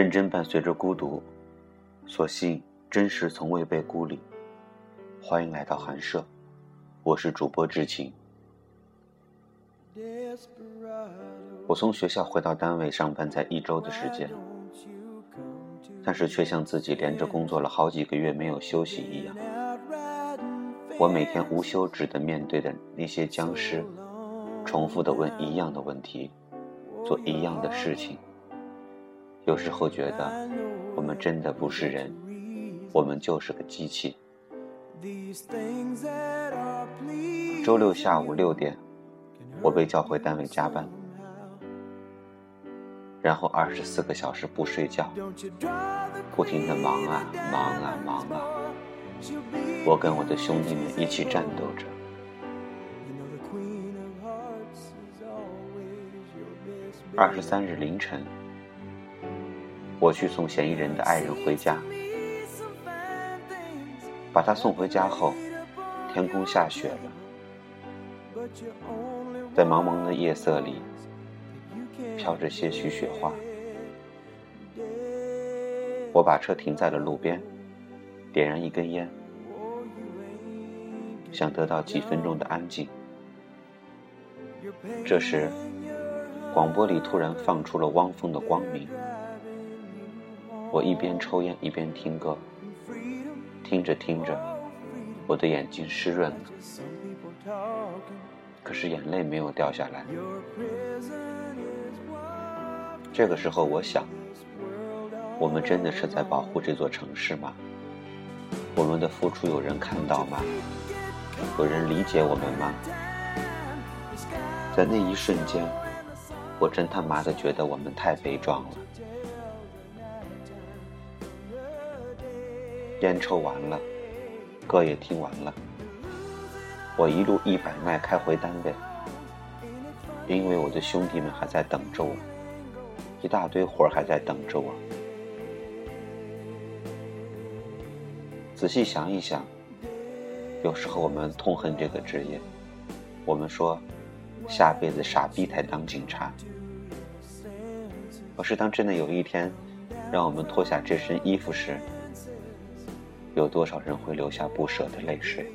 认真伴随着孤独，所幸真实从未被孤立。欢迎来到寒舍，我是主播知情。我从学校回到单位上班才一周的时间，但是却像自己连着工作了好几个月没有休息一样。我每天无休止的面对的那些僵尸，重复的问一样的问题，做一样的事情。有时候觉得，我们真的不是人，我们就是个机器。周六下午六点，我被叫回单位加班，然后二十四个小时不睡觉，不停的忙啊忙啊忙啊。我跟我的兄弟们一起战斗着。二十三日凌晨，我去送嫌疑人的爱人回家。把他送回家后，天空下雪了，在茫茫的夜色里，飘着些许雪花。我把车停在了路边，点燃一根烟，想得到几分钟的安静。这时，广播里突然放出了汪峰的《光明》，我一边抽烟一边听歌。听着听着，我的眼睛湿润了，可是眼泪没有掉下来。这个时候，我想，我们真的是在保护这座城市吗？我们的付出有人看到吗？有人理解我们吗？在那一瞬间，我真他妈的觉得我们太悲壮了。烟抽完了，歌也听完了，我一路一百迈开回单位，因为我的兄弟们还在等着我，一大堆活儿还在等着我。仔细想一想，有时候我们痛恨这个职业，我们说下辈子傻逼才当警察。可是当真的有一天，让我们脱下这身衣服时，有多少人会留下不舍的泪水？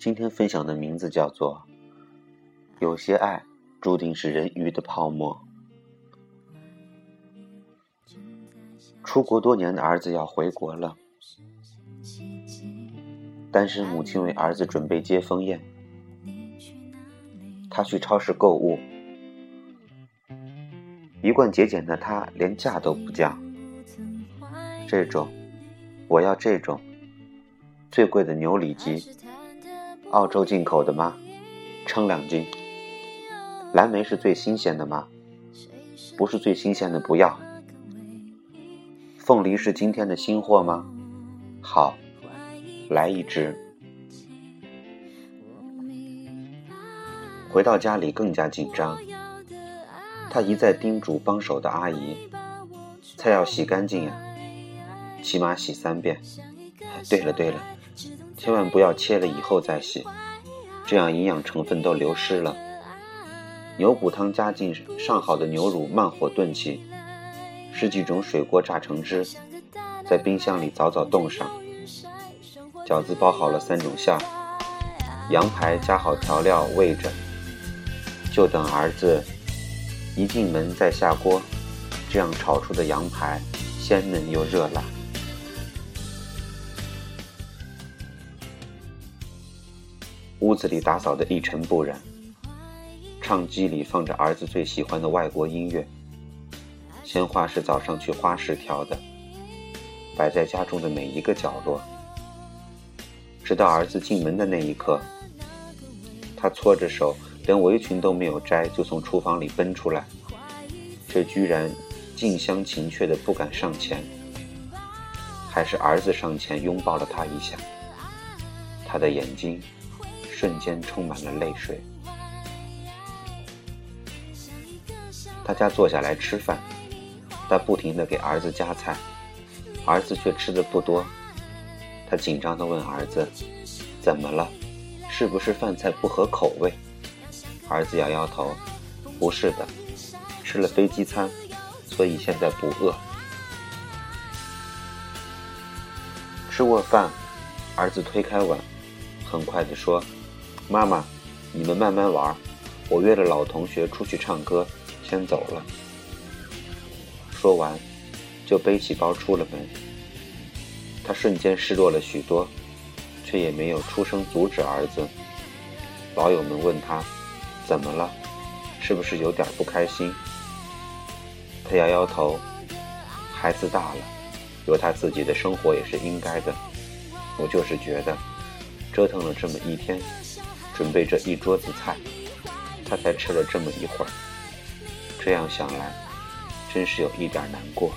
今天分享的名字叫做《有些爱注定是人鱼的泡沫》。出国多年的儿子要回国了，单身母亲为儿子准备接风宴。他去超市购物，一贯节俭的他连价都不降。这种，我要这种最贵的牛里脊。澳洲进口的吗？称两斤。蓝莓是最新鲜的吗？不是最新鲜的不要。凤梨是今天的新货吗？好，来一只。回到家里更加紧张，他一再叮嘱帮手的阿姨：“菜要洗干净呀，起码洗三遍。”对了对了。千万不要切了以后再洗，这样营养成分都流失了。牛骨汤加进上好的牛乳，慢火炖起，十几种水果榨成汁，在冰箱里早早冻上。饺子包好了三种馅，羊排加好调料煨着，就等儿子一进门再下锅，这样炒出的羊排鲜嫩又热辣。屋子里打扫得一尘不染，唱机里放着儿子最喜欢的外国音乐，鲜花是早上去花市挑的，摆在家中的每一个角落。直到儿子进门的那一刻，他搓着手，连围裙都没有摘，就从厨房里奔出来，却居然近乡情怯的不敢上前。还是儿子上前拥抱了他一下，他的眼睛瞬间充满了泪水。大家坐下来吃饭，他不停地给儿子夹菜，儿子却吃的不多。他紧张地问儿子：“怎么了？是不是饭菜不合口味？”儿子摇摇头：“不是的，吃了飞机餐，所以现在不饿。”吃过饭，儿子推开碗，很快地说：“妈妈，你们慢慢玩，我约了老同学出去唱歌，先走了。”说完，就背起包出了门。他瞬间失落了许多，却也没有出声阻止儿子。老友们问他：“怎么了？是不是有点不开心？”他摇摇头：“孩子大了。”有他自己的生活也是应该的，我就是觉得，折腾了这么一天，准备这一桌子菜，他才吃了这么一会儿，这样想来，真是有一点难过。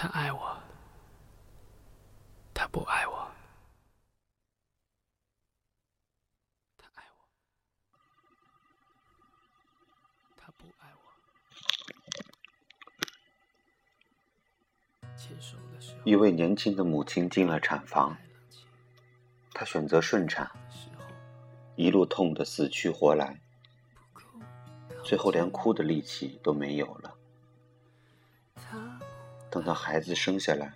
他爱我，他不爱我。他爱我，他不爱我。一位年轻的母亲进了产房，她选择顺产，一路痛得死去活来，最后连哭的力气都没有了。等到孩子生下来，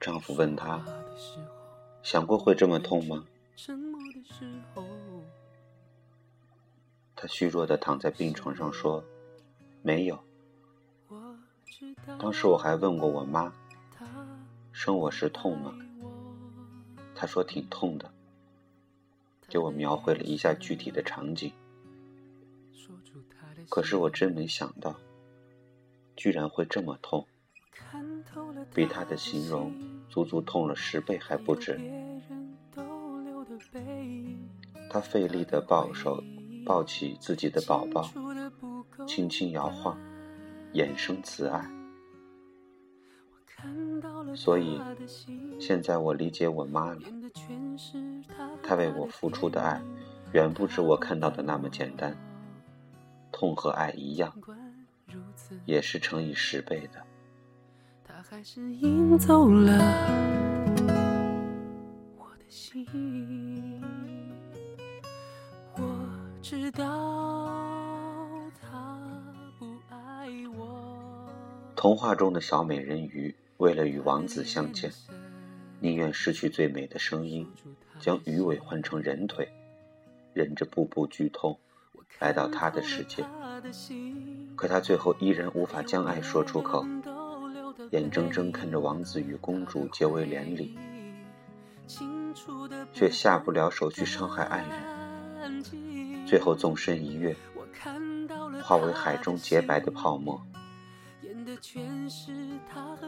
丈夫问她：“想过会这么痛吗？”她虚弱的躺在病床上说：“没有。”当时我还问过我妈：“生我时痛吗？”她说：“挺痛的。”给我描绘了一下具体的场景。可是我真没想到。居然会这么痛，比他的形容足足痛了十倍还不止。他费力的抱手抱起自己的宝宝，轻轻摇晃，眼生慈爱。所以，现在我理解我妈了。她为我付出的爱，远不止我看到的那么简单。痛和爱一样。也是乘以十倍的。还是赢走了我的心。我知道他不爱我童话中的小美人鱼，为了与王子相见，宁愿失去最美的声音，将鱼尾换成人腿，忍着步步剧痛，来到他的世界。可他最后依然无法将爱说出口，眼睁睁看着王子与公主结为连理，却下不了手去伤害爱人。最后纵身一跃，化为海中洁白的泡沫。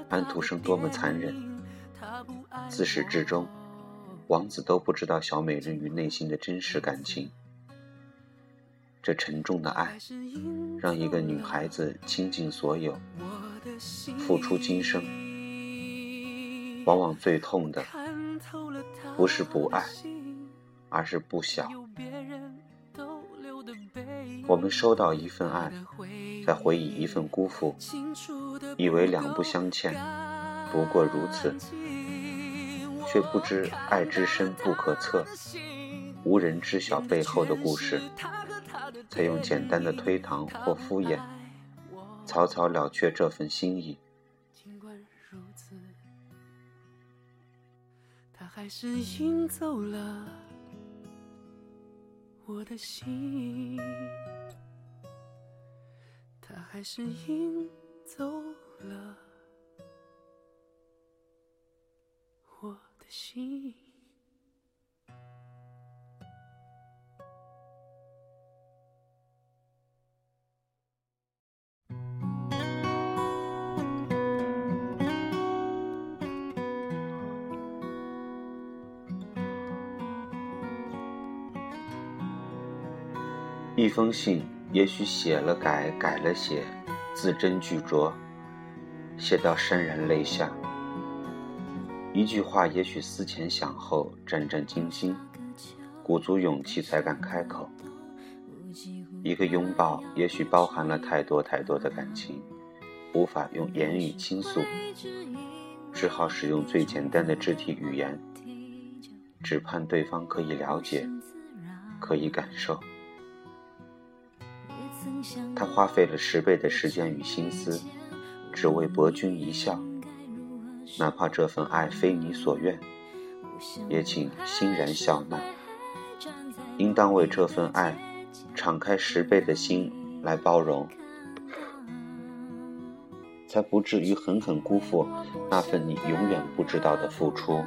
安徒生多么残忍！自始至终，王子都不知道小美人鱼内心的真实感情。这沉重的爱，让一个女孩子倾尽所有，付出今生。往往最痛的，不是不爱，而是不想。我们收到一份爱，再回忆一份辜负，以为两不相欠，不过如此，却不知爱之深不可测，无人知晓背后的故事，才用简单的推搪或敷衍，草草了却这份心意。尽管如此，他还是赢走了我的心，他还是赢走了我的心。一封信，也许写了改，改了写，字斟句酌，写到潸然泪下；一句话，也许思前想后，战战兢兢，鼓足勇气才敢开口；一个拥抱，也许包含了太多太多的感情，无法用言语倾诉，只好使用最简单的肢体语言，只盼对方可以了解，可以感受。他花费了十倍的时间与心思，只为博君一笑。哪怕这份爱非你所愿，也请欣然笑纳。应当为这份爱，敞开十倍的心来包容，才不至于狠狠辜负那份你永远不知道的付出。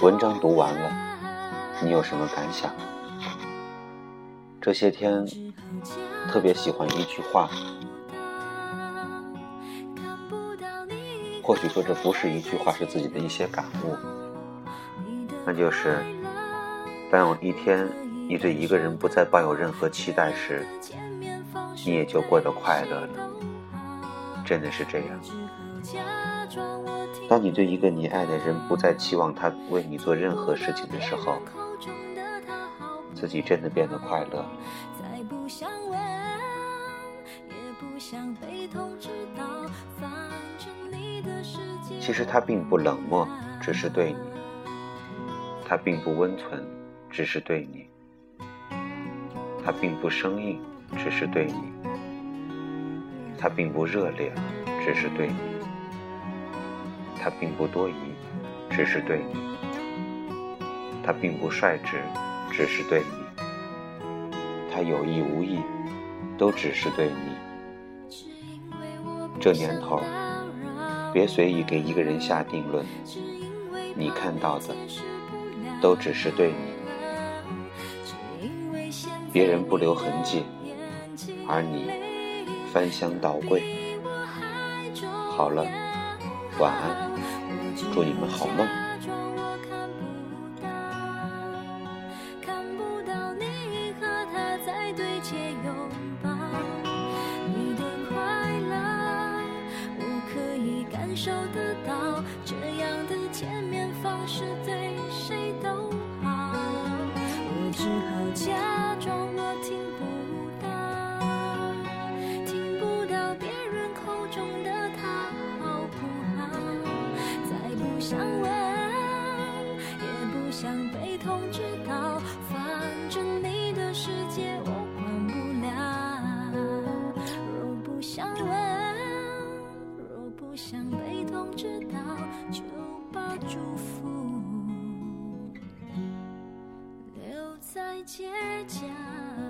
文章读完了，你有什么感想？这些天特别喜欢一句话，或许说这不是一句话，是自己的一些感悟，那就是：当有一天你对一个人不再抱有任何期待时，你也就过得快乐了。真的是这样。当你对一个你爱的人不再期望他为你做任何事情的时候，自己真的变得快乐。其实他并不冷漠，只是对你；他并不温存，只是对你；他并不生硬，只是对你；他并不热烈，只是对你。他并不多疑，只是对你；他并不率直，只是对你；他有意无意，都只是对你。这年头，别随意给一个人下定论，你看到的都只是对你。别人不留痕迹，而你翻箱倒柜。好了，晚安。祝你们好梦。街角。